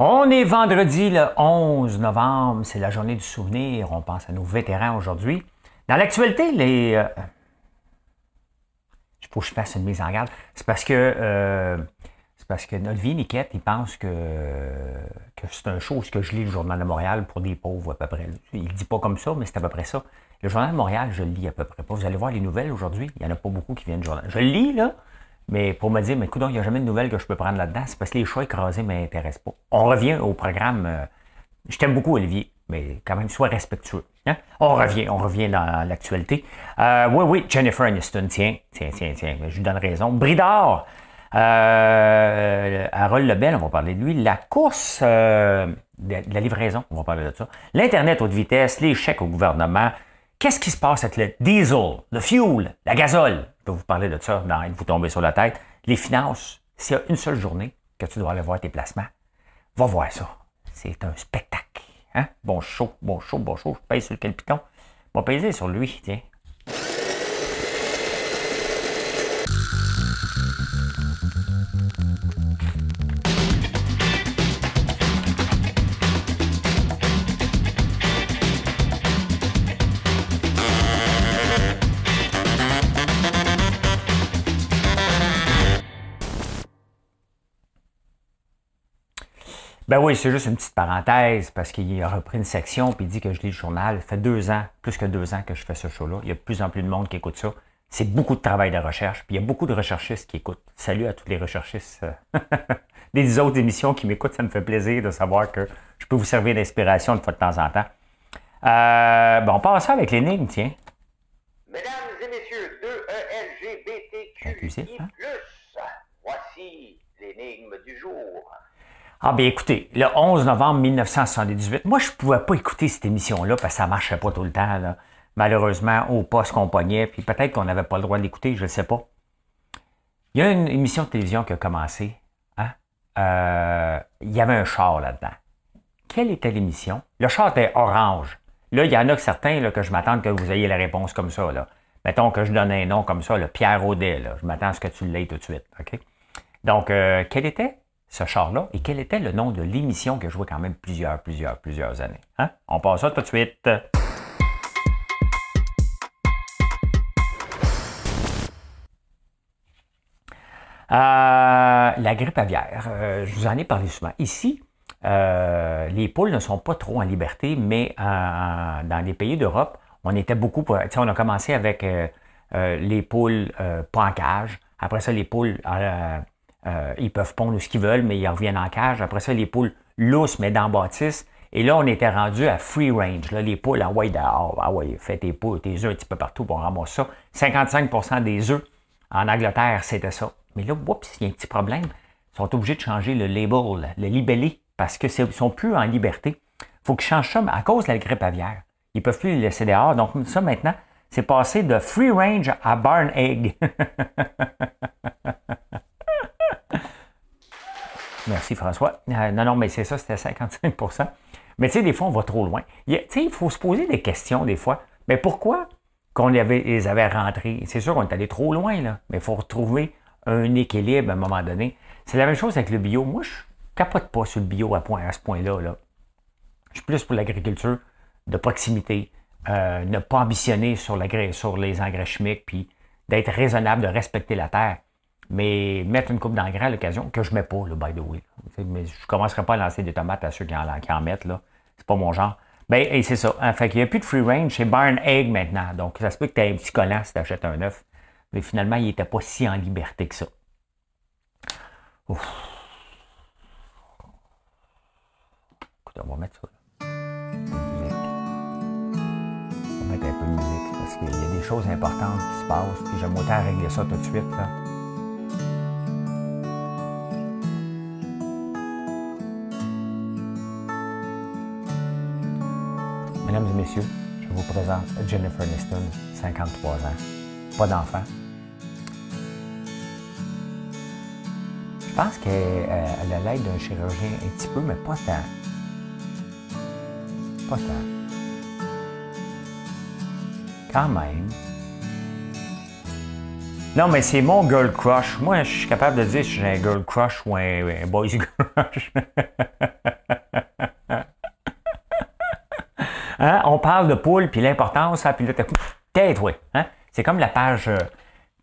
On est vendredi le 11 novembre, c'est la journée du souvenir. On pense à nos vétérans aujourd'hui. Dans l'actualité, les. Euh, il faut que je fasse une mise en garde. C'est parce que. Euh, c'est parce que vie, Niquette, il pense que, c'est un show que je lis le Journal de Montréal pour des pauvres à peu près. Il dit pas comme ça, mais c'est à peu près ça. Le Journal de Montréal, je le lis à peu près pas. Vous allez voir les nouvelles aujourd'hui. Il n'y en a pas beaucoup qui viennent du journal. Je le lis, là, mais pour me dire, mais écoute, il n'y a jamais de nouvelles que je peux prendre là-dedans, c'est parce que les choix écrasés ne m'intéressent pas. On revient au programme. Euh, je t'aime beaucoup, Olivier, mais quand même, sois respectueux. Hein? On revient, on revient dans l'actualité. Euh, oui, oui, Jennifer Aniston, tiens, tiens, tiens, tiens, je lui donne raison. Bridard, euh, Harold Lebel, on va parler de lui. La course euh, de, la livraison, on va parler de ça. L'Internet haute vitesse, les chèques au gouvernement. Qu'est-ce qui se passe avec le diesel, le fuel, la gazole? Vous parler de ça dans vous tomber sur la tête. Les finances, s'il y a une seule journée que tu dois aller voir tes placements, va voir ça. C'est un spectacle. Hein? Bon chaud, bon chaud, bon chaud. Je pèse sur quel piton? Bon, pèse sur lui. Ben oui, c'est juste une petite parenthèse parce qu'il a repris une section puis il dit que je lis le journal. Ça fait deux ans, plus que deux ans que je fais ce show-là. Il y a de plus en plus de monde qui écoute ça. C'est beaucoup de travail de recherche. Puis il y a beaucoup de recherchistes qui écoutent. Salut à tous les recherchistes euh, des autres émissions qui m'écoutent. Ça me fait plaisir de savoir que je peux vous servir d'inspiration de fois de temps en temps. Euh, bon, on passe ça avec l'énigme, tiens. Mesdames et messieurs, 2 ELGBTQI+, hein? voici l'énigme du jour. Ah bien écoutez, le 11 novembre 1978, moi je ne pouvais pas écouter cette émission-là parce que ça ne marchait pas tout le temps. Malheureusement, au poste qu'on pognait, puis peut-être qu'on n'avait pas le droit d'écouter, je ne sais pas. Il y a une émission de télévision qui a commencé. Hein? Euh, il y avait un char là-dedans. Quelle était l'émission? Le char était orange. Là, il y en a que certains là, que je m'attends que vous ayez la réponse comme ça. Là. Mettons que je donne un nom comme ça, le Pierre Audet. Là. Je m'attends à ce que tu l'aies tout de suite. Donc, euh, quel était ce char-là et quel était le nom de l'émission que jouait quand même plusieurs, plusieurs, plusieurs années. Hein? On passe ça tout de suite. Euh, la grippe aviaire, euh, je vous en ai parlé souvent. Ici, euh, les poules ne sont pas trop en liberté, mais dans les pays d'Europe, on était beaucoup. On a commencé avec les poules pas en cage. Après ça, les poules euh, ils peuvent pondre ce qu'ils veulent, mais ils reviennent en cage. Après ça, les poules lousses, mais dans bâtisse. Et là, on était rendu à free range. Là, les poules, ah ouais, dehors, ah ouais, fais tes poules, tes œufs un petit peu partout, pour ramasser ça. 55% des œufs en Angleterre, c'était ça. Mais là, oups, il y a un petit problème. Ils sont obligés de changer le label, le libellé, parce qu'ils ne sont plus en liberté. Il faut qu'ils changent ça à cause de la grippe aviaire. Ils ne peuvent plus les laisser dehors. Donc, ça, maintenant, c'est passé de free range à barn egg. Merci François. Euh, non, non, mais c'est ça, c'était 55% Mais tu sais, des fois, on va trop loin. Tu sais, il faut se poser des questions des fois. Mais pourquoi qu'on les avait, rentrés? C'est sûr qu'on est allé trop loin, là. Mais il faut retrouver un équilibre à un moment donné. C'est la même chose avec le bio. Moi, je capote pas sur le bio à, point, à ce point-là. Là. Je suis plus pour l'agriculture de proximité. Euh, ne pas ambitionner sur, sur les engrais chimiques, puis d'être raisonnable, de respecter la terre. Mais mettre une coupe d'engrais à l'occasion, que je ne mets pas, le by the way. Mais je ne commencerai pas à lancer des tomates à ceux qui en, mettent. Ce n'est pas mon genre. Ben, c'est ça. En fait, il n'y a plus de free range. C'est Barn Egg maintenant. Donc, ça se peut que tu aies un petit collant si tu achètes un œuf. Mais finalement, il n'était pas si en liberté que ça. Ouf. Écoute, on va mettre ça. On va mettre un peu de musique parce qu'il y a des choses importantes qui se passent. Puis j'aime autant régler ça tout de suite. Là. Mesdames et messieurs, je vous présente Jennifer Aniston, 53 ans. Pas d'enfant. Je pense qu'elle a l'aide d'un chirurgien un petit peu, mais pas tant. Pas tant. Quand même. Non, mais c'est mon girl crush. Moi, je suis capable de dire si j'ai un girl crush ou un, un boys crush. Hein? On parle de poule, puis l'importance, hein, puis là, tête, oui. Hein? C'est comme la page. Euh,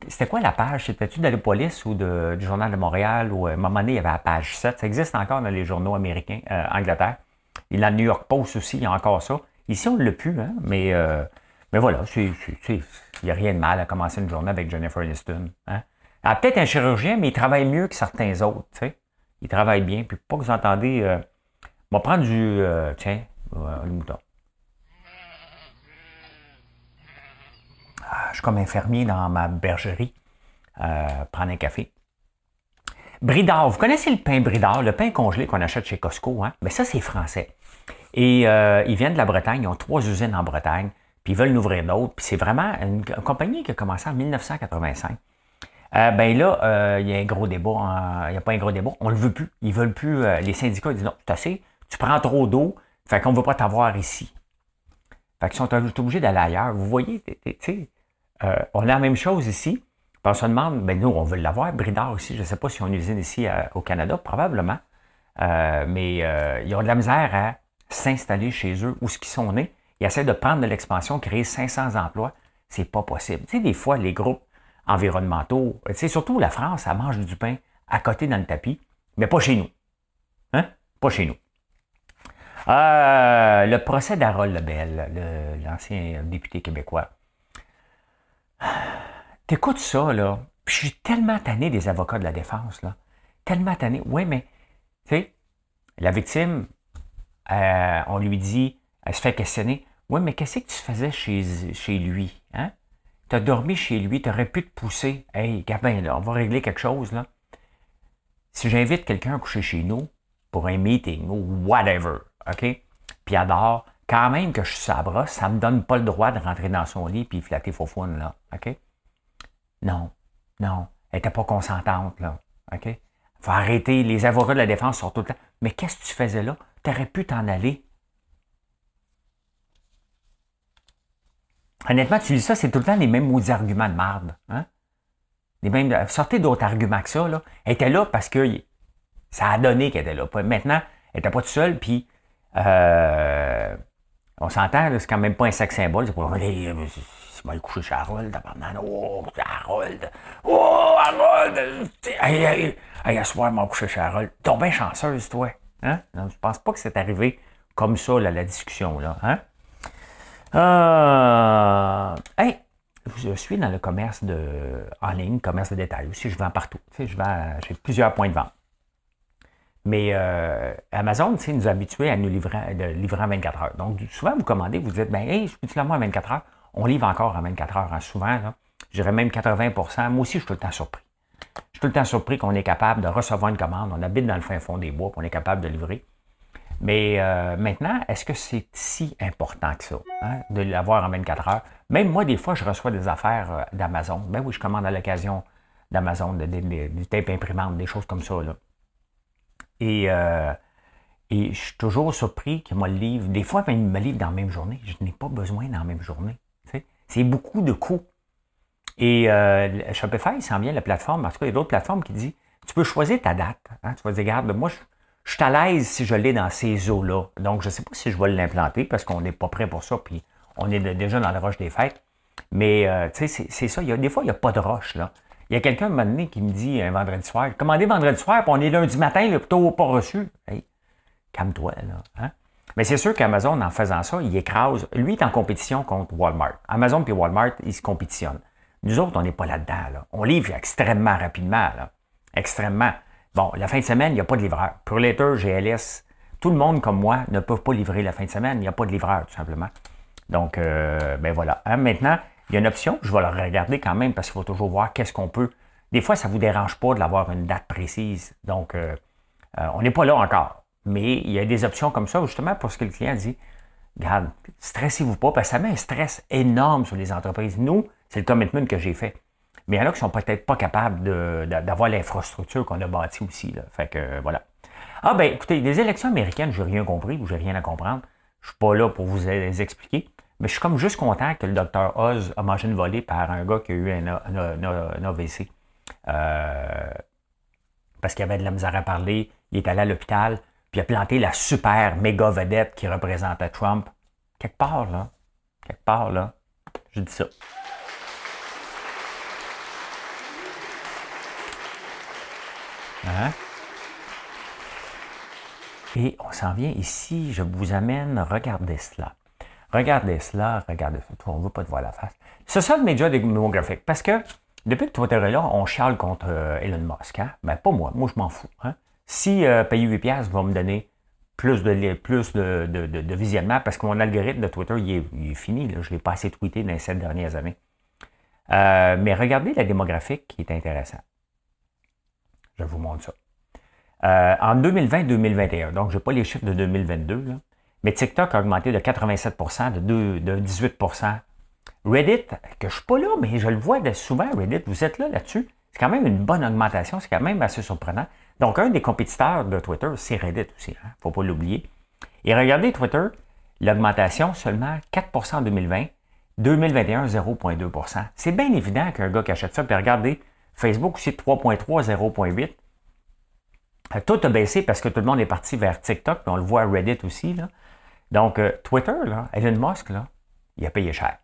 c'était quoi la page? C'était-tu de la police ou de, du Journal de Montréal? Ou à un moment donné, il y avait la page 7. Ça existe encore dans les journaux américains, euh, Angleterre. Et la New York Post aussi, il y a encore ça. Ici, on ne l'a plus, hein? mais, euh, mais voilà, il n'y a rien de mal à commencer une journée avec Jennifer Aniston. Hein? Elle a peut-être un chirurgien, mais il travaille mieux que certains autres. Il travaille bien. Puis pas que vous entendez. Euh, on va prendre du. tiens, le mouton. Je suis comme infirmier dans ma bergerie, euh, prendre un café. Bridard, vous connaissez le pain Bridard, le pain congelé qu'on achète chez Costco, hein? Mais ça, c'est français. Et euh, ils viennent de la Bretagne, ils ont trois usines en Bretagne, puis ils veulent en ouvrir d'autres. Puis c'est vraiment une, compagnie qui a commencé en 1985. Euh, ben là, il y a un gros débat. Il n'y a pas un gros débat. On ne le veut plus. Ils veulent plus. les syndicats disent non, c'est assez. Tu prends trop d'eau. Fait qu'on ne veut pas t'avoir ici. Fait qu'ils sont obligés d'aller ailleurs. Vous voyez, tu sais, euh, on a la même chose ici. on se demande, ben nous, on veut l'avoir. Bridard aussi, je ne sais pas si on usine ici euh, au Canada, probablement. Euh, mais ils ont de la misère à s'installer chez eux où ce qu'ils sont nés. Ils essaient de prendre de l'expansion, créer 500 emplois. C'est pas possible. Tu sais, des fois, les groupes environnementaux, tu sais, surtout la France, elle mange du pain à côté dans le tapis, mais pas chez nous. Hein? Pas chez nous. le procès d'Harold Lebel, l'ancien député québécois. T'écoutes ça, là, puis je suis tellement tanné des avocats de la défense, là. Tellement tanné. Oui, mais, tu sais, la victime, euh, on lui dit, elle se fait questionner. Oui, mais qu'est-ce que tu faisais chez, chez lui? Hein? Tu as dormi chez lui, tu aurais pu te pousser. Hey, Gabin, là, on va régler quelque chose, là. Si j'invite quelqu'un à coucher chez nous pour un meeting ou whatever, OK? Puis adore, quand même que je suis sa brosse, ça ne me donne pas le droit de rentrer dans son lit et flatter Fofone, là. OK? Non, non. Elle n'était pas consentante, là. OK? faut arrêter. Les avocats de la défense sont tout le temps. Mais qu'est-ce que tu faisais là? Tu aurais pu t'en aller. Honnêtement, tu dis ça, c'est tout le temps les mêmes maudits arguments de marde. Hein? Les mêmes, sortez d'autres arguments que ça. Là. Elle était là parce que ça a donné qu'elle était là. Maintenant, elle n'était pas toute seule, puis euh, on s'entend, c'est quand même pas un sexe symbole. C'est pour aller, c'est mal coucher chez Harold. Oh, Harold! Oh, Harold! Hey, hey, hey, à soir, m'a couché chez Harold. T'es bien chanceuse, toi. Hein? Non, je pense pas que c'est arrivé comme ça, la discussion, là. Hein? Euh, hey, je suis dans le commerce de, en ligne, commerce de détail aussi. Je vends partout. Tu j'ai plusieurs points de vente. Mais euh, Amazon, nous a habitués à nous livrer, de livrer en 24 heures. Donc, souvent, vous commandez, vous dites, ben, hey, je peux-tu l'avoir en 24 heures? On livre encore en 24 heures, hein, souvent, là. Je dirais même 80% Moi aussi, je suis tout le temps surpris. Je suis tout le temps surpris qu'on est capable de recevoir une commande. On habite dans le fin fond des bois, puis on est capable de livrer. Mais euh, maintenant, est-ce que c'est si important que ça, hein, de l'avoir en 24 heures? Même moi, des fois, je reçois des affaires euh, d'Amazon. Ben oui, je commande à l'occasion d'Amazon, du tape imprimante, des choses comme ça. Là. Et, euh, et je suis toujours surpris qu'il me livre. Des fois, il me livre dans la même journée. Je n'ai pas besoin dans la même journée. C'est beaucoup de coûts. Et euh, Shopify s'en vient la plateforme. En tout cas, il y a d'autres plateformes qui disent tu peux choisir ta date. Hein. Tu vas dire, regarde, moi, je, je suis à l'aise si je l'ai dans ces eaux-là. Donc, je ne sais pas si je vais l'implanter parce qu'on n'est pas prêt pour ça. Puis, on est déjà dans la roche des fêtes. Mais, euh, tu sais, c'est ça. Il des fois, il n'y a pas de roche, là. Il y a quelqu'un, un moment donné, qui me dit un vendredi soir, commandez vendredi soir, puis on est lundi matin, le plutôt pas reçu. Hey, calme-toi, là. Hein? Mais c'est sûr qu'Amazon, en faisant ça, il écrase. Lui, est en compétition contre Walmart. Amazon puis Walmart, ils se compétitionnent. Nous autres, on n'est pas là-dedans. Là. On livre extrêmement rapidement. Là. Extrêmement. Bon, la fin de semaine, il n'y a pas de livreur. Pour Later, GLS, tout le monde comme moi ne peut pas livrer la fin de semaine. Il n'y a pas de livreur, tout simplement. Donc, euh, ben voilà. Hein, maintenant, il y a une option, je vais la regarder quand même parce qu'il faut toujours voir qu'est-ce qu'on peut. Des fois, ça ne vous dérange pas de l'avoir une date précise. Donc, euh, euh, on n'est pas là encore. Mais il y a des options comme ça, justement, pour ce que le client dit. Regarde, stressez-vous pas, parce que ça met un stress énorme sur les entreprises. Nous, c'est le commitment que j'ai fait. Mais il y en a qui sont peut-être pas capables d'avoir l'infrastructure qu'on a bâtie aussi. Là. Fait que voilà. Ah ben, écoutez, les élections américaines, je n'ai rien compris ou j'ai rien à comprendre. Je suis pas là pour vous les expliquer. Mais je suis comme juste content que le docteur Oz a mangé une volée par un gars qui a eu un, AVC. Euh, parce qu'il avait de la misère à parler. Il est allé à l'hôpital. Puis il a planté la super méga vedette qui représentait Trump. quelque part, là, quelque part, là, je dis ça. Hein? Et on s'en vient ici, je vous amène, regardez cela. Regardez cela, regardez ça. On ne veut pas te voir la face. C'est ça le média démographique. Parce que depuis que Twitter est là, on chiale contre euh, Elon Musk. Hein? Ben, pas moi. Moi, je m'en fous. Hein? Si euh, payer 8 va me donner plus de, plus de, de, visionnement, parce que mon algorithme de Twitter, il est, fini. Je ne l'ai pas assez tweeté dans les sept dernières années. Euh, mais regardez la démographique qui est intéressant. Je vous montre ça. Euh, en 2020-2021, donc je n'ai pas les chiffres de 2022, mais TikTok a augmenté de 87 de, de 18% Reddit, que je ne suis pas là, mais je le vois souvent, Reddit, vous êtes là là-dessus. C'est quand même une bonne augmentation, c'est quand même assez surprenant. Donc, un des compétiteurs de Twitter, c'est Reddit aussi, il hein, ne faut pas l'oublier. Et regardez Twitter, l'augmentation seulement 4% en 2020, 2021, 0,2% C'est bien évident qu'un gars qui achète ça, puis regardez, Facebook aussi 3,3, 0,8. Euh, tout a baissé parce que tout le monde est parti vers TikTok, puis on le voit à Reddit aussi. Là. Donc, euh, Twitter, là, Elon Musk, il a payé cher.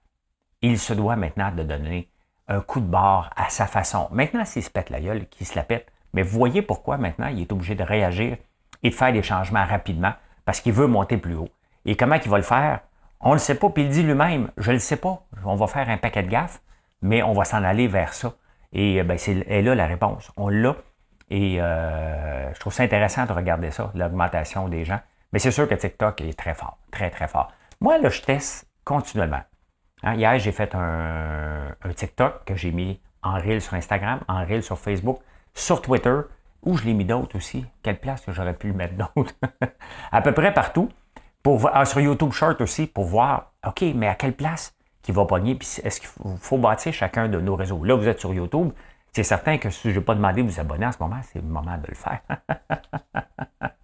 Il se doit maintenant de donner un coup de barre à sa façon. Maintenant, s'il se pète la gueule, qu'il se la pète, mais voyez pourquoi maintenant il est obligé de réagir et de faire des changements rapidement parce qu'il veut monter plus haut. Et comment il va le faire? On ne le sait pas, puis il dit lui-même, je ne le sais pas, on va faire un paquet de gaffes, mais on va s'en aller vers ça. Et euh, ben, c'est là la réponse. On l'a. Et euh, je trouve ça intéressant de regarder ça, l'augmentation des gens. Mais c'est sûr que TikTok est très fort, très, très fort. Moi, là, je teste continuellement. Hein, hier, j'ai fait un, TikTok que j'ai mis en reel sur Instagram, en reel sur Facebook, sur Twitter, où je l'ai mis d'autres aussi. Quelle place que j'aurais pu le mettre d'autres? à peu près partout. Pour, ah, sur YouTube Short aussi, pour voir, OK, mais à quelle place qui va pogner? Est-ce qu'il faut, bâtir chacun de nos réseaux? Là, vous êtes sur YouTube. C'est certain que si je n'ai pas demandé de vous abonner en ce moment, c'est le moment de le faire.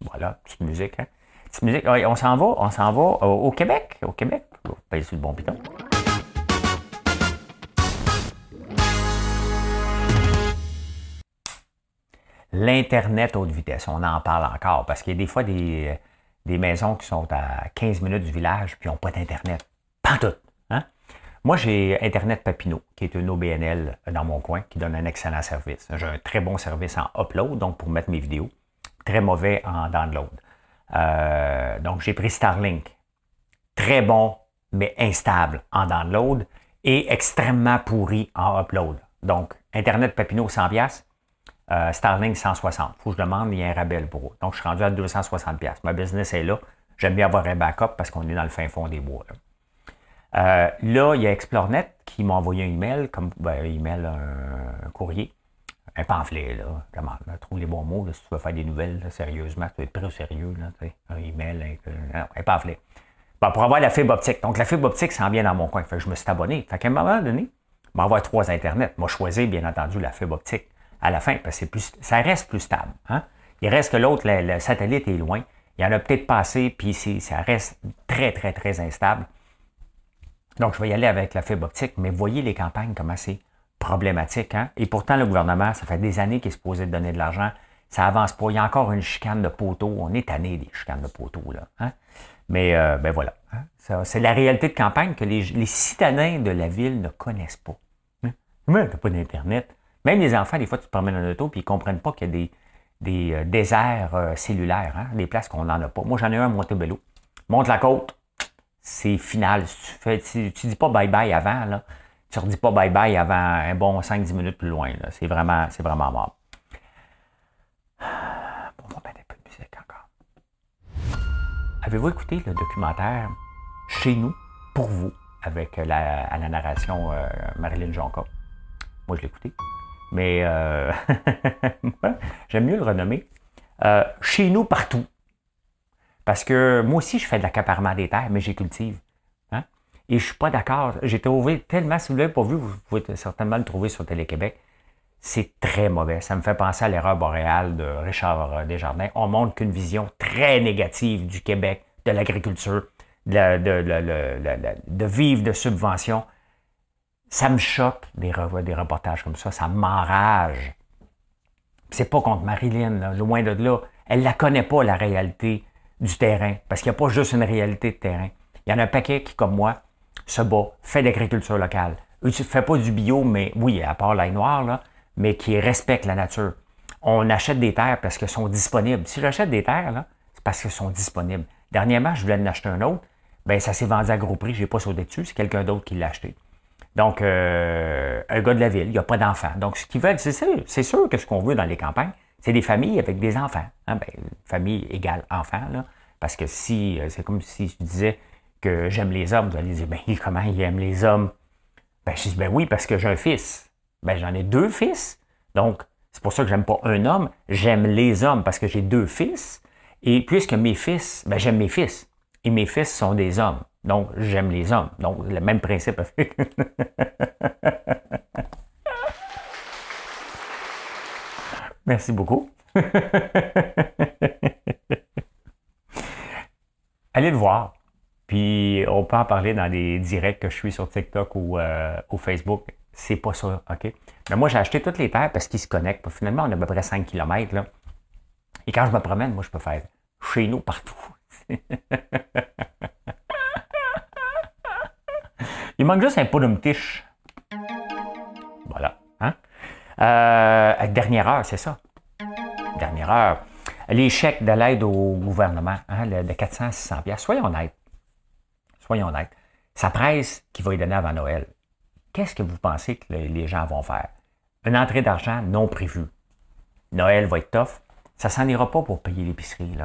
voilà, petite musique. Hein? Petite musique. on s'en va, on s'en va au, Québec. Au Québec. On sur le bon piton. L'Internet haute vitesse, on en parle encore parce qu'il y a des fois des, maisons qui sont à 15 minutes du village puis n'ont pas d'Internet. Pas tout. Hein? Moi, j'ai Internet Papineau, qui est une OBNL dans mon coin, qui donne un excellent service. J'ai un très bon service en upload, donc pour mettre mes vidéos. Très mauvais en download. Euh, donc, j'ai pris Starlink. Très bon, mais instable en download et extrêmement pourri en upload. Donc, Internet Papineau 100 euh, Starlink 160. Faut que je demande, il y a un rabais pour eux. Donc, je suis rendu à 260 Ma business est là. J'aime bien avoir un backup parce qu'on est dans le fin fond des bois. Euh, là, il y a ExploreNet qui m'a envoyé un email, comme ben, un email, un, courrier, un pamphlet, là. Comment, trouve les bons mots, si tu veux faire des nouvelles, sérieusement, tu dois être très sérieux, là, un email, un, un pamphlet. pour avoir la fibre optique. Donc, la fibre optique s'en vient dans mon coin. Fait je me suis abonné. Fait qu'à un moment donné, m'envoie trois Internet. Moi, choisi, bien entendu, la fibre optique à la fin, parce que ça reste plus stable. Hein. Il reste que l'autre, le, satellite est loin. Il y en a peut-être pas assez, puis ça reste très, très, très instable. Donc, je vais y aller avec la fibre optique, mais voyez les campagnes, comment c'est problématique. Hein? Et pourtant, le gouvernement, ça fait des années qu'il est supposé donner de l'argent. Ça avance pas. Il y a encore une chicane de poteau. On est tanné des chicanes de poteau. Là, hein? Mais euh, ben voilà. Hein? C'est la réalité de campagne que les, citadins de la ville ne connaissent pas. Hein? Mais pas d'Internet. Même les enfants, des fois, tu te promènes en auto et ils ne comprennent pas qu'il y a des, des euh, déserts euh, cellulaires, hein? des places qu'on n'en a pas. Moi, j'en ai un à Montebello. Monte la côte, c'est final. tu fais, tu, dis pas bye-bye avant, là, tu redis pas bye-bye avant un bon 5-10 minutes plus loin. C'est vraiment, c'est vraiment mort. Bon, on va mettre un peu de musique encore. Avez-vous écouté le documentaire Chez nous, pour vous, avec la, à la narration euh, Marilyn Jonca? Moi, je l'ai écouté. Mais euh, j'aime mieux le renommer. Euh, chez nous, partout. Parce que moi aussi, je fais de l'accaparement des terres, mais j'ai cultive. Et je suis pas d'accord. J'ai trouvé tellement, si vous l'avez pas vu, vous pouvez certainement le trouver sur Télé-Québec. C'est très mauvais. Ça me fait penser à l'erreur boréale de Richard Desjardins. On montre qu'une vision très négative du Québec, de l'agriculture, de, vivre de subventions. Ça me choque des, des reportages comme ça. Ça m'enrage. C'est pas contre Marilyn, loin de là. Elle la connaît pas, la réalité du terrain, parce qu'il n'y a pas juste une réalité de terrain. Il y en a un paquet qui, comme moi, se bat, fait l'agriculture locale. Ne fais pas du bio, mais oui, à part l'ail noir, mais qui respecte la nature. On achète des terres parce qu'elles sont disponibles. Si j'achète des terres, c'est parce qu'elles sont disponibles. Dernièrement, je voulais en acheter un autre. Ben, ça s'est vendu à gros prix. Je n'ai pas sauté dessus. C'est quelqu'un d'autre qui l'a acheté. Donc, euh, un gars de la ville, il n'y a pas d'enfants. Donc, ce qu'ils veulent, c'est sûr, c'est sûr que ce qu'on veut dans les campagnes, c'est des familles avec des enfants. Hein? Ben, famille égale enfant, là. Parce que si, euh, c'est comme si je disais que j'aime les hommes, vous allez dire, ben, comment il aime les hommes? Ben, je dis, ben oui, parce que j'ai un fils. Ben, j'en ai deux fils. Donc, c'est pour ça que j'aime pas un homme. J'aime les hommes parce que j'ai deux fils. Et puisque mes fils, ben, j'aime mes fils. Et mes fils sont des hommes. Donc, j'aime les hommes. Donc, le même principe. Merci beaucoup. Allez le voir. Puis on peut en parler dans les directs que je suis sur TikTok ou, euh, Facebook. C'est pas ça, OK? Mais moi, j'ai acheté toutes les terres parce qu'ils se connectent. Finalement, on a à peu près 5 km. Là. Et quand je me promène, moi, je peux faire chez nous partout. Il manque juste un pot de tiche. Voilà. Hein? Euh, dernière heure, c'est ça. Dernière heure. Les chèques de l'aide au gouvernement, hein, de 400 600 Soyons honnêtes. Soyons honnêtes. Ça presse qui va y donner avant Noël. Qu'est-ce que vous pensez que les gens vont faire? Une entrée d'argent non prévue. Noël va être tough. Ça s'en ira pas pour payer l'épicerie.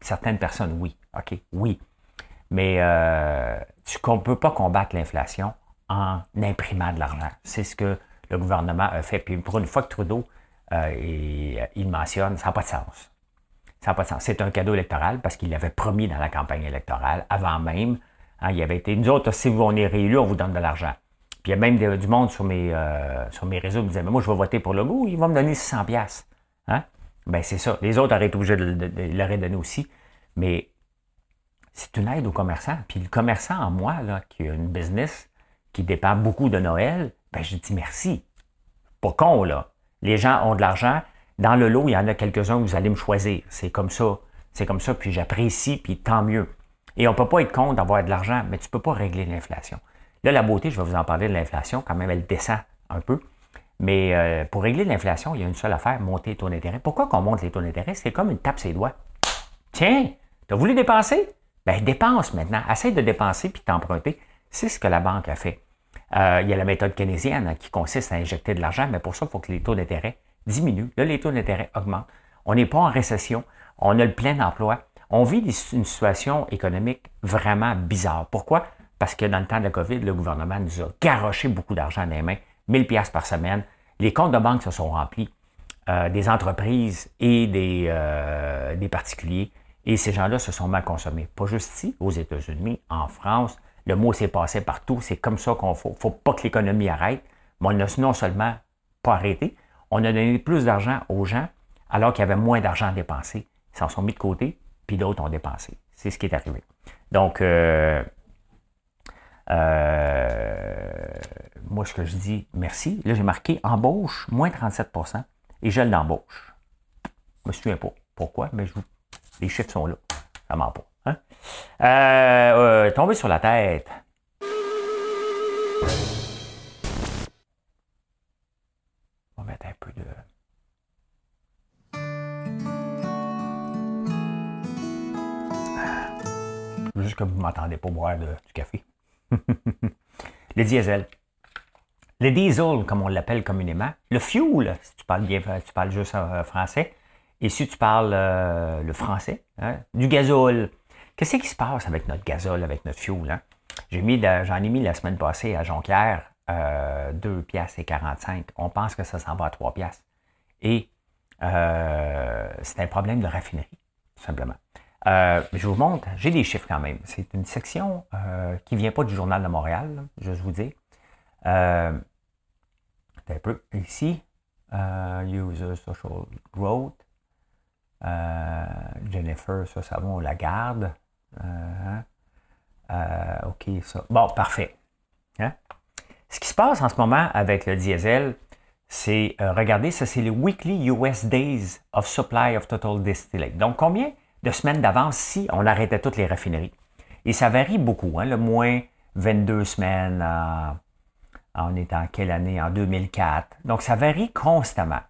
Certaines personnes, oui. OK, oui. Mais euh, tu ne peux pas combattre l'inflation en imprimant de l'argent. C'est ce que le gouvernement a fait. Puis pour une fois que Trudeau, euh, il mentionne, ça n'a pas de sens. Ça n'a pas de sens. C'est un cadeau électoral parce qu'il l'avait promis dans la campagne électorale avant même. Hein, il avait été, nous autres, si on est réélus, on vous donne de l'argent. Puis il y a même du monde sur mes, euh, sur mes réseaux qui me disait, mais moi, je vais voter pour le goût, il va me donner 600 pièces. Hein? Ben, c'est ça. Les autres auraient été obligés de, de, de, donner aussi. Mais c'est une aide aux commerçants. Puis le commerçant en moi, là, qui a une business qui dépend beaucoup de Noël, ben je dis merci. Pas con, là. Les gens ont de l'argent. Dans le lot, il y en a quelques-uns où vous allez me choisir. C'est comme ça. C'est comme ça, puis j'apprécie, puis tant mieux. Et on ne peut pas être con d'avoir de l'argent, mais tu ne peux pas régler l'inflation. Là, la beauté, je vais vous en parler de l'inflation, quand même, elle descend un peu. Mais euh, pour régler l'inflation, il y a une seule affaire, monter les taux d'intérêt. Pourquoi qu'on monte les taux d'intérêt? C'est comme une tape ses doigts. Tiens, tu as voulu dépenser? Ben, dépense maintenant. Essaye de dépenser puis t'emprunter. C'est ce que la banque a fait. Euh, il y a la méthode keynésienne hein, qui consiste à injecter de l'argent, mais pour ça, il faut que les taux d'intérêt diminuent. Là, les taux d'intérêt augmentent. On n'est pas en récession. On a le plein emploi. On vit une situation économique vraiment bizarre. Pourquoi? Parce que dans le temps de COVID, le gouvernement nous a garoché beaucoup d'argent dans les mains, 1000 pièces par semaine. Les comptes de banque se sont remplis, euh, des entreprises et des, euh, des particuliers. Et ces gens-là se sont mal consommés. Pas juste ici, aux États-Unis, en France. Le mot s'est passé partout. C'est comme ça qu'on faut. faut pas que l'économie arrête. Mais on n'a non seulement pas arrêté, on a donné plus d'argent aux gens alors qu'il y avait moins d'argent à dépenser. Ils s'en sont mis de côté, puis d'autres ont dépensé. C'est ce qui est arrivé. Donc, euh, euh, moi, ce que je dis, merci. Là, j'ai marqué embauche, moins 37% et gel d'embauche. Je me souviens pas pourquoi, mais je les chiffres sont là. Ça ment pas. Hein? Euh, euh, tomber sur la tête. Juste que vous ne m'entendez pas boire du café. le diesel. Le diesel, comme on l'appelle communément. Le fuel, si tu parles bien, tu parles juste euh, français. Et si tu parles euh, le français, hein, du gazole, qu'est-ce qui se passe avec notre gazole, avec notre fuel? Hein? J'ai mis, j'en ai mis la semaine passée à Jonquière euh, 2 piastres et 45. On pense que ça s'en va à 3 piastres. Et euh, c'est un problème de raffinerie, tout simplement. Euh, je vous montre, j'ai des chiffres quand même. C'est une section qui ne vient pas du Journal de Montréal, je vous dire. un peu ici, User Social Growth. Euh, Jennifer, ça, ça va, on la garde. Euh, euh, OK, ça. Bon, parfait. Hein? Ce qui se passe en ce moment avec le diesel, c'est, regardez, ça c'est le Weekly US Days of Supply of Total Distillate. Donc, combien de semaines d'avance si on arrêtait toutes les raffineries. Et ça varie beaucoup. Hein, le moins 22 semaines, on est en quelle année? En 2004. Donc, ça varie constamment.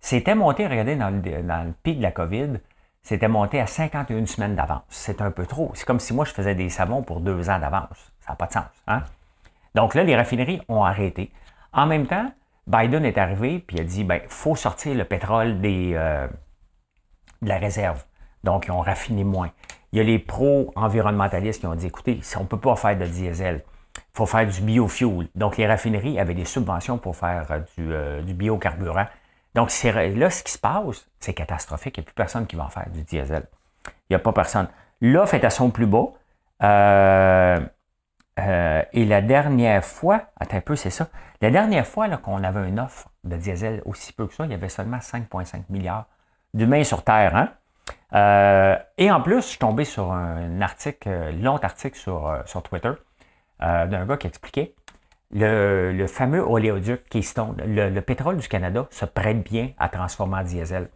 C'était monté, regardez, dans le, pic de la COVID, c'était monté à 51 semaines d'avance. C'est un peu trop. C'est comme si moi, je faisais des savons pour deux ans d'avance. Ça n'a pas de sens. Hein? Donc là, les raffineries ont arrêté. En même temps, Biden est arrivé puis il a dit, il ben, faut sortir le pétrole des, euh, de la réserve. Donc, ils ont raffiné moins. Il y a les pro-environnementalistes qui ont dit, écoutez, si on ne peut pas faire de diesel, il faut faire du biofuel. Donc, les raffineries avaient des subventions pour faire euh, du, euh, du biocarburant. Donc, là, ce qui se passe, c'est catastrophique. Il n'y a plus personne qui va en faire du diesel. Il n'y a pas personne. L'offre est à son plus bas. Euh, et la dernière fois, attends un peu, c'est ça. La dernière fois qu'on avait une offre de diesel aussi peu que ça, il y avait seulement 5,5 milliards d'humains sur Terre. Hein? Euh, et en plus, je suis tombé sur un article, long article sur, sur Twitter d'un gars qui expliquait le, fameux oléoduc Keystone, le, le, pétrole du Canada se prête bien à transformer en diesel.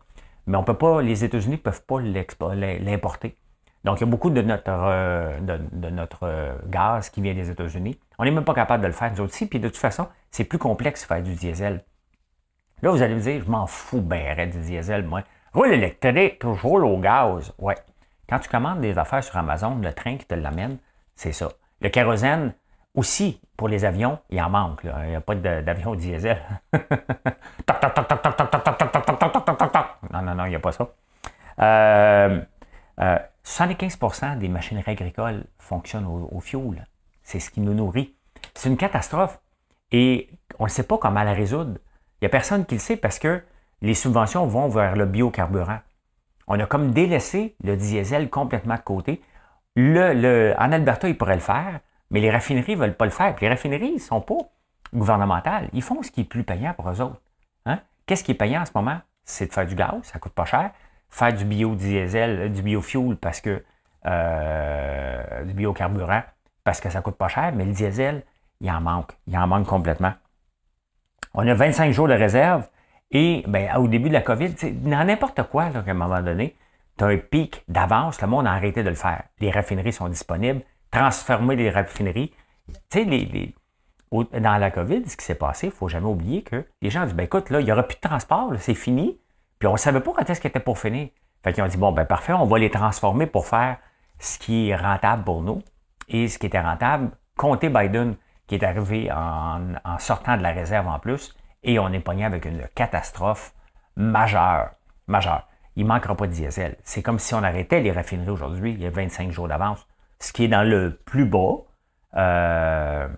Mais on peut pas, les États-Unis ne peuvent pas l'importer. Donc, il y a beaucoup de notre, euh, de, notre euh, gaz qui vient des États-Unis. On n'est même pas capable de le faire, nous aussi. Puis de toute façon, c'est plus complexe de faire du diesel. Là, vous allez me dire, je m'en fous ben du diesel, moi. Roule électrique, roule au gaz. Ouais. Quand tu commandes des affaires sur Amazon, le train qui te l'amène, c'est ça. Le kérosène, aussi, pour les avions, il en manque. Il n'y a pas d'avion diesel. non, non, non, il n'y a pas ça. Euh, 75 des machineries agricoles fonctionnent au, au fioul. C'est ce qui nous nourrit. C'est une catastrophe. Et on ne sait pas comment la résoudre. Il n'y a personne qui le sait parce que les subventions vont vers le biocarburant. On a comme délaissé le diesel complètement de côté. Le, le, en Alberta, ils pourraient le faire. Mais les raffineries ne veulent pas le faire. les raffineries ne sont pas gouvernementales. Ils font ce qui est plus payant pour eux autres. Hein? Qu'est-ce qui est payant en ce moment? C'est de faire du gaz, ça coûte pas cher. Faire du biodiesel, euh, du biofuel parce que euh, du biocarburant parce que ça coûte pas cher, mais le diesel, il en manque. Il en manque complètement. On a 25 jours de réserve et ben, au début de la COVID, dans n'importe quoi, à un moment donné, tu as un pic d'avance, le monde a arrêté de le faire. Les raffineries sont disponibles, transformer les raffineries. Tu sais, les, dans la COVID, ce qui s'est passé, il ne faut jamais oublier que les gens ont dit, ben écoute, là, il n'y aura plus de transport, c'est fini. Puis on ne savait pas quand est-ce qu'il était pour finir. Fait qu'ils ont dit, bon, ben parfait, on va les transformer pour faire ce qui est rentable pour nous. Et ce qui était rentable, comptez Biden, qui est arrivé en, en sortant de la réserve en plus, et on est pogné avec une catastrophe majeure. Majeure. Il ne manquera pas de diesel. C'est comme si on arrêtait les raffineries aujourd'hui, il y a 25 jours d'avance ce qui est dans le plus bas. Euh,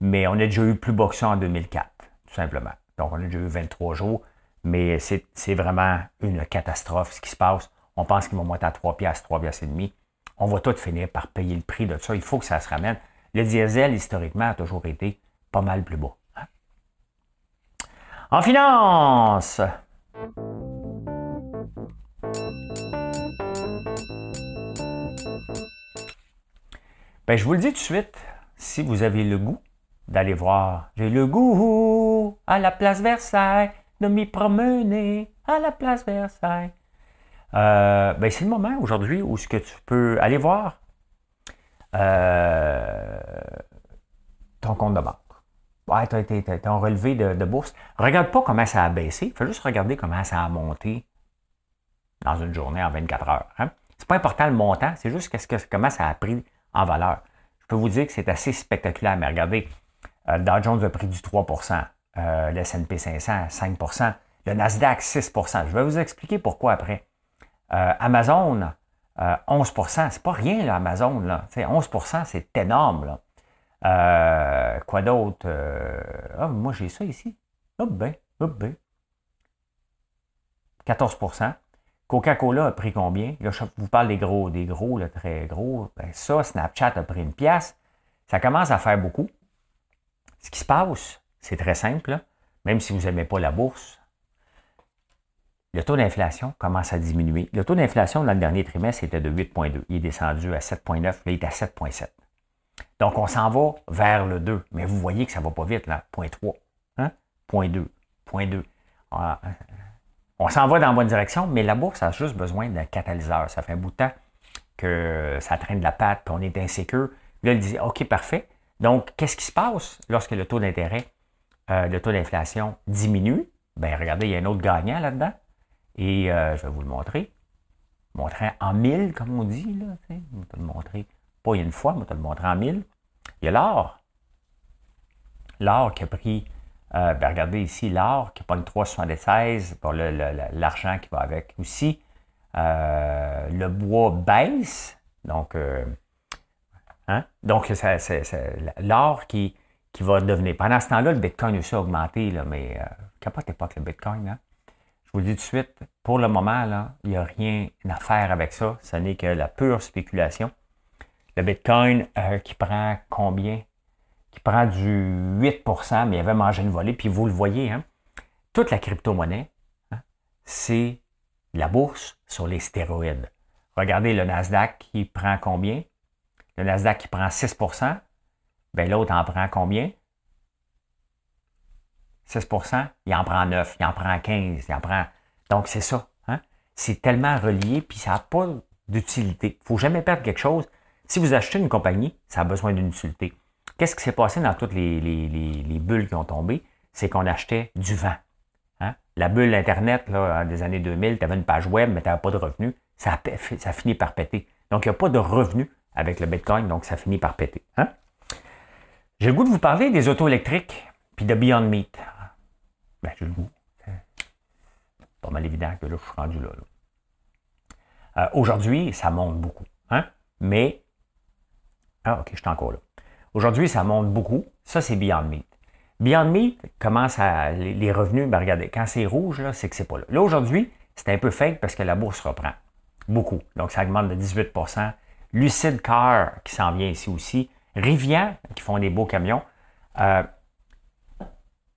mais on a déjà eu plus bas que ça en 2004, tout simplement. Donc, on a déjà eu 23 jours, mais c'est vraiment une catastrophe ce qui se passe. On pense qu'ils vont monter à 3 piastres, 3 piastres et demi. On va tout finir par payer le prix de ça. Il faut que ça se ramène. Le diesel, historiquement, a toujours été pas mal plus bas. En finance, Ben, je vous le dis tout de suite, si vous avez le goût d'aller voir, j'ai le goût à la place Versailles de m'y promener à la place Versailles. Euh, ben, c'est le moment aujourd'hui où ce que tu peux aller voir euh, ton compte de banque. Ouais, tu as, ton relevé de, bourse. Regarde pas comment ça a baissé. Fais juste regarder comment ça a monté dans une journée en 24 heures. Hein? C'est pas important le montant, c'est juste que, comment ça a pris en valeur. Je peux vous dire que c'est assez spectaculaire, mais regardez, euh, Dow Jones a pris du 3% euh, le S&P 500 5% le Nasdaq 6% Je vais vous expliquer pourquoi après. Euh, Amazon, 11% c'est pas rien, là, Amazon. Là. 11 c'est énorme. Là. Quoi d'autre? Ah, moi, j'ai ça ici. Hop, ben, ben. 14% Coca-Cola a pris combien? Je vous parle des gros, des gros, très gros. Ben, ça, Snapchat a pris une pièce. Ça commence à faire beaucoup. Ce qui se passe, c'est très simple. Même si vous n'aimez pas la bourse, le taux d'inflation commence à diminuer. Le taux d'inflation dans le dernier trimestre était de 8,2. Il est descendu à 7,9. Là, il est à 7,7. Donc, on s'en va vers le 2. Mais vous voyez que ça ne va pas vite, là. 0,3. Hein? 0,2. 0,2. on s'en va dans la bonne direction, mais la bourse a juste besoin d'un catalyseur. Ça fait un bout de temps que ça traîne de la patte, puis on est insécure. Là, il dit OK, parfait. Donc, qu'est-ce qui se passe lorsque le taux d'intérêt, euh, le taux d'inflation diminue? Bien, regardez, il y a un autre gagnant là-dedans. Et euh, je vais vous le montrer. Montrer en mille, comme on dit. Là, je vais le montrer. Pas une fois, mais te le montrer en mille. Il y a l'or. L'or qui a pris, euh, ben, regardez ici, l'or qui prend 3,76 pour l'argent qui va avec aussi. Euh, le bois baisse, donc, euh, hein? donc c'est l'or qui, qui va devenir. Pendant ce temps-là, le Bitcoin aussi a augmenté, là, mais capotez pas avec le Bitcoin. Hein? Je vous le dis tout de suite, pour le moment, il n'y a rien à faire avec ça. Ce n'est que la pure spéculation. Le Bitcoin qui prend combien? Qui prend du 8% mais il avait mangé une volée. Puis vous le voyez, hein? toute la crypto-monnaie, hein, c'est la bourse sur les stéroïdes. Regardez le Nasdaq qui prend combien? Le Nasdaq qui prend 6% ben l'autre en prend combien? 6% il en prend 9, il en prend 15, il en prend. Donc, c'est ça. Hein? C'est tellement relié, puis ça n'a pas d'utilité. Il ne faut jamais perdre quelque chose. Si vous achetez une compagnie, ça a besoin d'une utilité. Qu'est-ce qui s'est passé dans toutes les, les bulles qui ont tombé? C'est qu'on achetait du vent. La bulle Internet là, des années 2000, tu avais une page web, mais tu n'avais pas de revenus. Ça, finit par péter. Donc, il n'y a pas de revenus avec le Bitcoin, donc ça finit par péter. Hein? J'ai le goût de vous parler des autos électriques puis de Beyond Meat. Ben, j'ai le goût. Pas mal évident que là, je suis rendu là. Euh, aujourd'hui, ça monte beaucoup. Hein? Mais. Ah, OK, je suis encore là. Aujourd'hui, ça monte beaucoup. Ça, c'est Beyond Meat. Beyond Meat commence à. Les revenus, ben regardez, quand c'est rouge, c'est que c'est pas là. Là, aujourd'hui, c'est un peu fake parce que la bourse reprend. Beaucoup. Donc, ça augmente de 18% Lucid Car, qui s'en vient ici aussi. Rivian, qui font des beaux camions. Euh,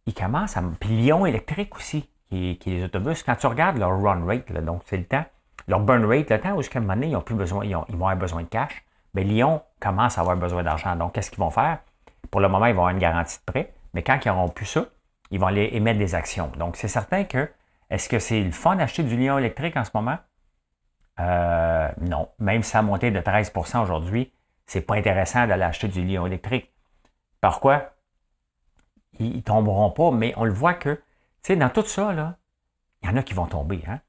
ils commencent à. Puis Lyon électrique aussi, qui, est les autobus. Quand tu regardes leur run rate, donc c'est le temps, leur burn rate, le temps où, jusqu'à un moment donné, ils, ont plus besoin, ils, vont avoir besoin de cash, mais ben, Lyon commence à avoir besoin d'argent. Donc, qu'est-ce qu'ils vont faire? Pour le moment, ils vont avoir une garantie de prêt. Mais quand ils n'auront plus ça, ils vont aller émettre des actions. Donc, c'est certain que, est-ce que c'est le fun d'acheter du lion électrique en ce moment? Euh, non. Même si ça a monté de 13% aujourd'hui, c'est pas intéressant d'aller acheter du lion électrique. Pourquoi? Ils, ne tomberont pas, mais on le voit que, tu sais, dans tout ça, là, il y en a qui vont tomber. Hein?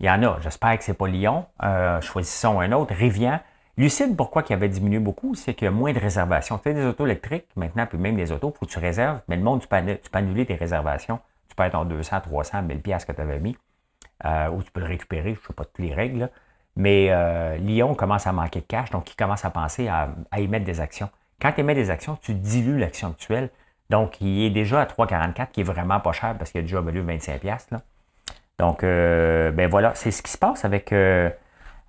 Il y en a. J'espère que c'est pas Lyon. Euh, choisissons un autre. Rivian. Lucide, pourquoi il avait diminué beaucoup, c'est qu'il y a moins de réservations. Tu as des autos électriques maintenant, puis même des autos, il faut que tu réserves, mais le monde, tu peux, annuler tes réservations. Tu peux être en 200, 300, 1000 pièces que tu avais mis, euh, ou tu peux le récupérer, je ne sais pas toutes les règles. Mais euh, Lyon commence à manquer de cash, donc il commence à penser à, émettre des actions. Quand tu émets des actions, tu dilues l'action actuelle. Donc, il est déjà à 3,44, qui est vraiment pas cher parce qu'il a déjà valu 25 pièces. Donc, euh, ben voilà, c'est ce qui se passe avec,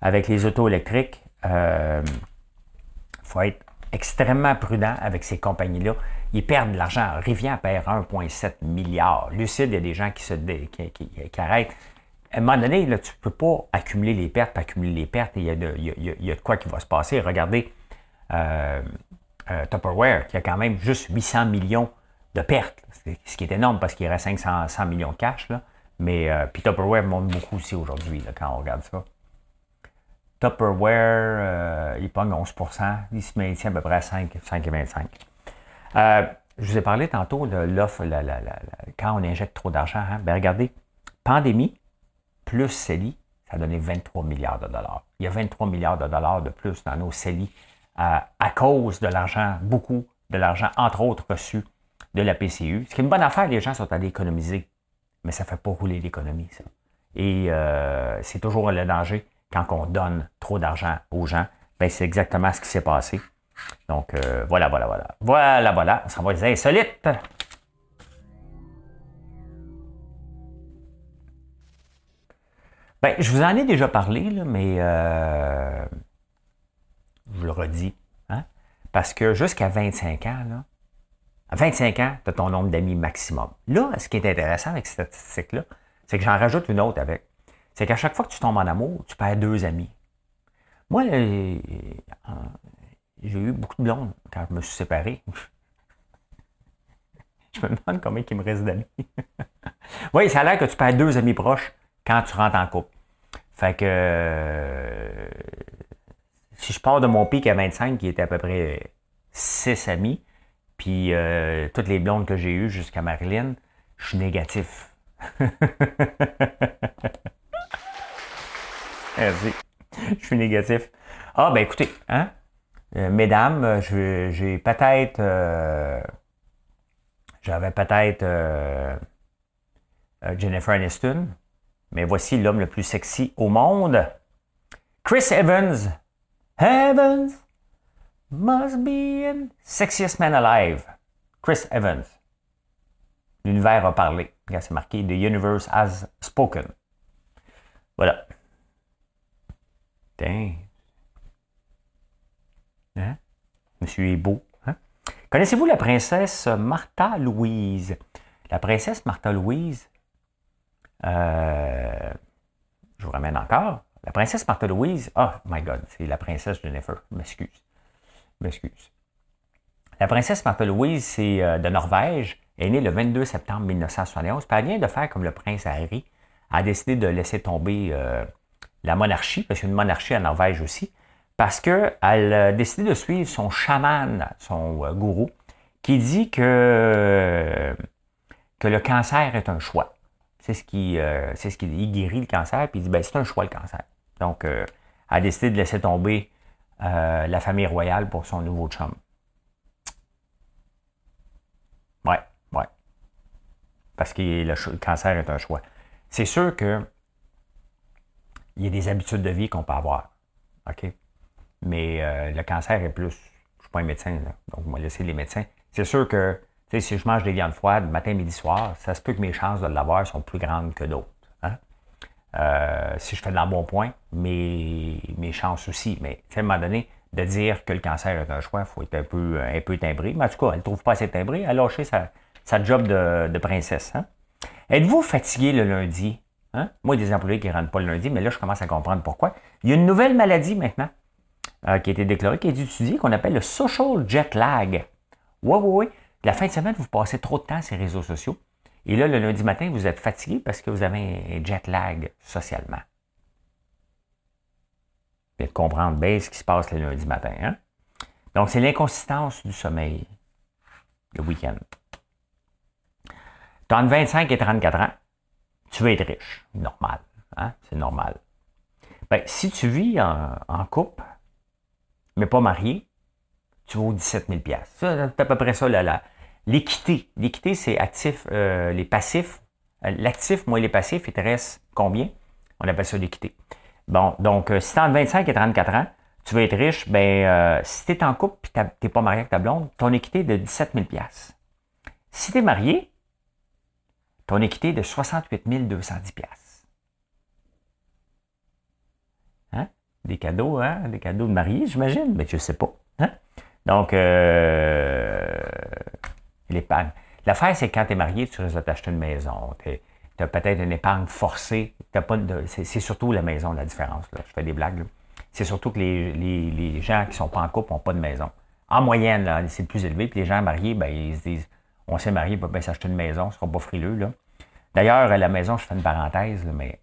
avec les autos électriques. Il euh, faut être extrêmement prudent avec ces compagnies-là. Ils perdent de l'argent. Rivière perd 1,7 milliard. Lucide, il y a des gens qui se qui, arrêtent. À un moment donné, là, tu ne peux pas accumuler les pertes, accumuler les pertes, il y, a de, il, y a, de quoi qui va se passer. Regardez euh, euh, Tupperware, qui a quand même juste 800 millions de pertes, ce qui est énorme parce qu'il reste 500 100 millions de cash. Là. Mais puis Tupperware monte beaucoup aussi aujourd'hui quand on regarde ça. Tupperware, euh, il pogne 11 il se maintient à peu près à 5,25 euh, Je vous ai parlé tantôt de l'offre quand on injecte trop d'argent. Hein. Ben, regardez, pandémie plus CELI, ça a donné 23 milliards de dollars. Il y a 23 milliards de dollars de plus dans nos CELI euh, à cause de l'argent, beaucoup de l'argent, entre autres reçu de la PCU. Ce qui est une bonne affaire, les gens sont allés économiser, mais ça ne fait pas rouler l'économie, ça. Et c'est toujours le danger quand on donne trop d'argent aux gens, ben c'est exactement ce qui s'est passé. Donc, euh, voilà, voilà, voilà. Voilà, voilà. On s'en va les insolites. Ben, je vous en ai déjà parlé, là, mais euh, je le redis. Hein? Parce que jusqu'à 25 ans, à 25 ans, tu as ton nombre d'amis maximum. Là, ce qui est intéressant avec cette statistique-là, c'est que j'en rajoute une autre avec c'est qu'à chaque fois que tu tombes en amour, tu perds deux amis. Moi, euh, j'ai eu beaucoup de blondes quand je me suis séparé. je me demande combien il me reste d'amis. oui, ça a l'air que tu perds deux amis proches quand tu rentres en couple. Fait que euh, si je pars de mon pic à 25, qui était à peu près 6 amis, puis euh, toutes les blondes que j'ai eues jusqu'à Marilyn, je suis négatif. Merci. Je suis négatif. Ah, ben écoutez, hein? Euh, mesdames, j'ai peut-être. Euh, j'avais peut-être Jennifer Aniston, mais voici l'homme le plus sexy au monde. Chris Evans. Evans must be the sexiest man alive. Chris Evans. L'univers a parlé. C'est marqué The universe has spoken. Voilà. Hein? Monsieur est beau. Hein? Connaissez-vous la princesse Martha Louise? La princesse Martha Louise, euh, je vous ramène encore. La princesse Martha Louise, oh my God, c'est la princesse Jennifer, m'excuse. M'excuse. La princesse Martha Louise, c'est euh, de Norvège, elle est née le 22 septembre 1971. Puis elle de faire comme le prince Harry, a décidé de laisser tomber euh, la monarchie, parce qu'il y a une monarchie en Norvège aussi, parce qu'elle a décidé de suivre son chaman, son gourou, qui dit que, que le cancer est un choix. C'est ce qui, euh, c'est ce qui il guérit le cancer, puis il dit ben, c'est un choix le cancer. Donc, euh, elle a décidé de laisser tomber euh, la famille royale pour son nouveau chum. Ouais, ouais. Parce que le, cancer est un choix. C'est sûr que il y a des habitudes de vie qu'on peut avoir. OK? Mais le cancer est plus. Je ne suis pas un médecin, donc on va laisser les médecins. C'est sûr que si je mange des viandes froides matin, midi, soir, ça se peut que mes chances de l'avoir sont plus grandes que d'autres. Hein? Euh, si je fais de l'embonpoint, mes, mes chances aussi. Mais à un moment donné, de dire que le cancer est un choix, il faut être un peu, un peu timbré. Mais en tout cas, elle ne trouve pas assez timbré. Elle a lâché sa, sa job de, princesse. Hein? Êtes-vous fatigué le lundi? Hein? Moi, des employés qui ne rentrent pas le lundi, mais là, je commence à comprendre pourquoi. Il y a une nouvelle maladie maintenant euh, qui a été déclarée, qui est étudiée, qu'on appelle le social jet lag. Oui, oui, oui. La fin de semaine, vous passez trop de temps sur les réseaux sociaux. Et là, le lundi matin, vous êtes fatigué parce que vous avez un jet lag socialement. Vous de comprendre bien ce qui se passe le lundi matin. Hein? Donc, c'est l'inconsistance du sommeil le week-end. Tu as entre 25 et 34 ans, tu veux être riche. Normal. Hein? C'est normal. Ben, si tu vis en, couple, mais pas marié, tu vaux 17 000 C'est à peu près ça, l'équité. L'équité, c'est actif, euh, les passifs. Euh, l'actif moins les passifs, il te reste combien? On appelle ça l'équité. Bon, donc, euh, si tu as 25 et 34 ans, tu veux être riche, ben, si tu es en couple et tu n'es pas marié avec ta blonde, ton équité est de 17 000 Si tu es marié, ton équité de 68 210 Hein? Des cadeaux, hein? Des cadeaux de mariés, j'imagine, mais je ne sais pas. Hein? Donc, euh, l'épargne. L'affaire, c'est quand tu es marié, tu risques d'acheter une maison. Tu as peut-être une épargne forcée. c'est, surtout la maison, la différence. Je fais des blagues. C'est surtout que les, gens qui ne sont pas en couple n'ont pas de maison. En moyenne, c'est le plus élevé. Puis les gens mariés, ben, ils se disent on s'est marié, on peut bien s'acheter une maison, ce ne sera pas frileux. Là. D'ailleurs, la maison, je fais une parenthèse, mais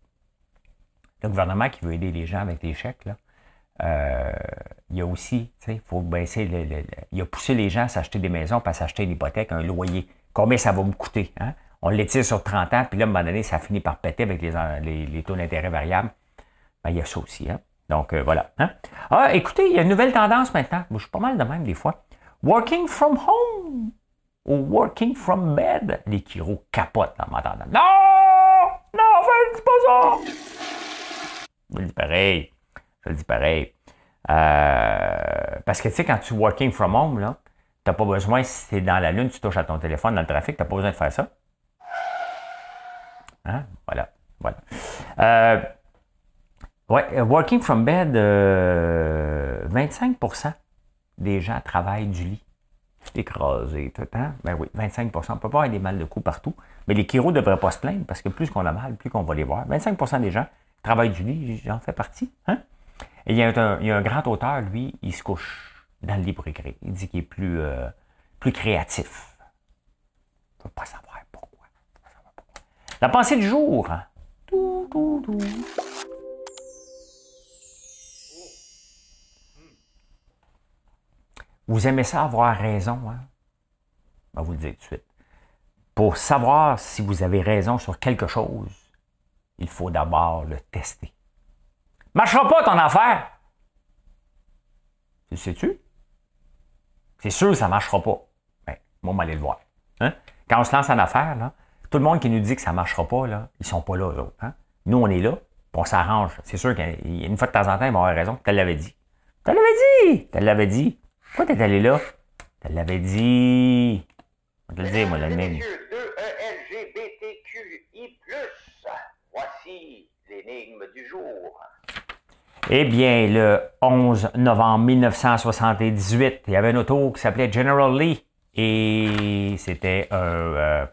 le gouvernement qui veut aider les gens avec des chèques, là, euh, il y a aussi, il faut baisser, le, il a poussé les gens à s'acheter des maisons, pas à s'acheter une hypothèque, un loyer. Combien ça va me coûter? Hein? On l'étire sur 30 ans, puis là, à un moment donné, ça finit par péter avec les, les, taux d'intérêt variables. Ben, il y a ça aussi. Hein? Donc, euh, voilà. Hein? Ah, écoutez, il y a une nouvelle tendance maintenant. je suis pas mal de même des fois. Working from home ou working from bed. Les chiro capotent en m'entendant. Non! Non, fais pas ça! Je le dis pareil. Je le dis pareil. Euh, parce que tu sais, quand tu working from home, là, tu n'as pas besoin, si tu es dans la lune, tu touches à ton téléphone dans le trafic, tu n'as pas besoin de faire ça. Hein? Voilà. voilà. Euh, ouais, working from bed, 25% euh, des gens travaillent du lit. Écrasé tout le temps. Ben oui, 25 On peut pas avoir des mal de cou partout. Mais les chiro ne devraient pas se plaindre parce que plus qu'on a mal, plus qu'on va les voir. 25% des gens travaillent du lit, j'en fais partie. Hein? Et il y, a un, grand auteur, lui, il se couche dans le libre écrit. Il dit qu'il est plus, euh, plus créatif. Il ne pas savoir pourquoi. La pensée du jour. Hein? Vous aimez ça avoir raison, hein? Je vous le dire tout de suite. Pour savoir si vous avez raison sur quelque chose, il faut d'abord le tester. Marchera pas ton affaire! Tu sais-tu? C'est sûr que ça ne marchera pas. Ben, moi, on va aller le voir. Hein? Quand on se lance en affaire, tout le monde qui nous dit que ça ne marchera pas, là, ils sont pas là, hein? Nous, on est là, on s'arrange. C'est sûr qu'une fois de temps en temps, ils vont avoir raison. Tu l'avais dit. Tu l'avais dit! Tu l'avais dit. Pourquoi t'es allé là? Tu l'avais dit. On te le dire, moi, le même. Voici l'énigme du jour. Eh bien, le 11 novembre 1978, il y avait un auto qui s'appelait General Lee. Et c'était un. Euh,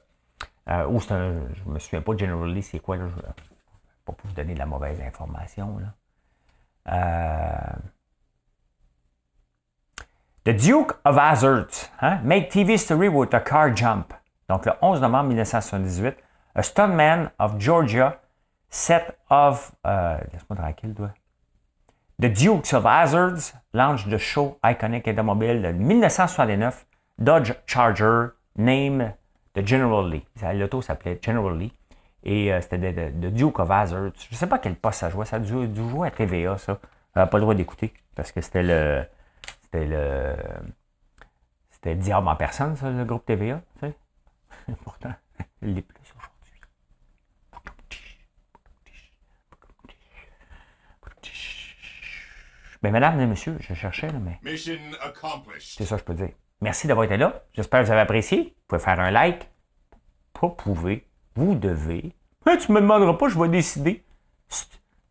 euh, un. Je me souviens pas General Lee, c'est quoi là? Je, pas pour vous donner de la mauvaise information. Là. Euh, The Duke of Hazard, hein? Make TV Story with a Car Jump. Donc le 11 novembre 1978, A Stuntman of Georgia, set of. Euh, Laisse-moi tranquille, toi. The Dukes of Hazards launch the show iconic automobile de 1969, Dodge Charger, name the General Lee. L'auto s'appelait General Lee. Et euh, c'était The Duke of Hazards. Je ne sais pas quel poste ça jouait. Ça a dû, jouer à TVA, ça. Pas le droit d'écouter parce que c'était le. C'était le. C'était Diable en personne, ça, le groupe TVA. Tu sais. Pourtant, il l'est plus. Mais ben, mesdames et messieurs, je cherchais, là, mais. C'est ça que je peux dire. Merci d'avoir été là. J'espère que vous avez apprécié. Vous pouvez faire un like. Vous pouvez. Vous devez. Tu tu me demanderas pas, je vais décider.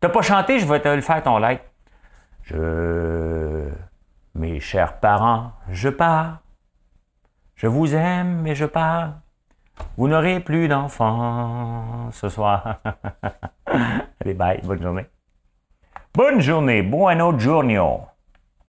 T'as pas chanté, je vais te le faire ton like. Je. Mes chers parents, je pars. Je vous aime, mais je pars. Vous n'aurez plus d'enfants ce soir. Allez, bye. Bonne journée. Bonne journée, buono giorno.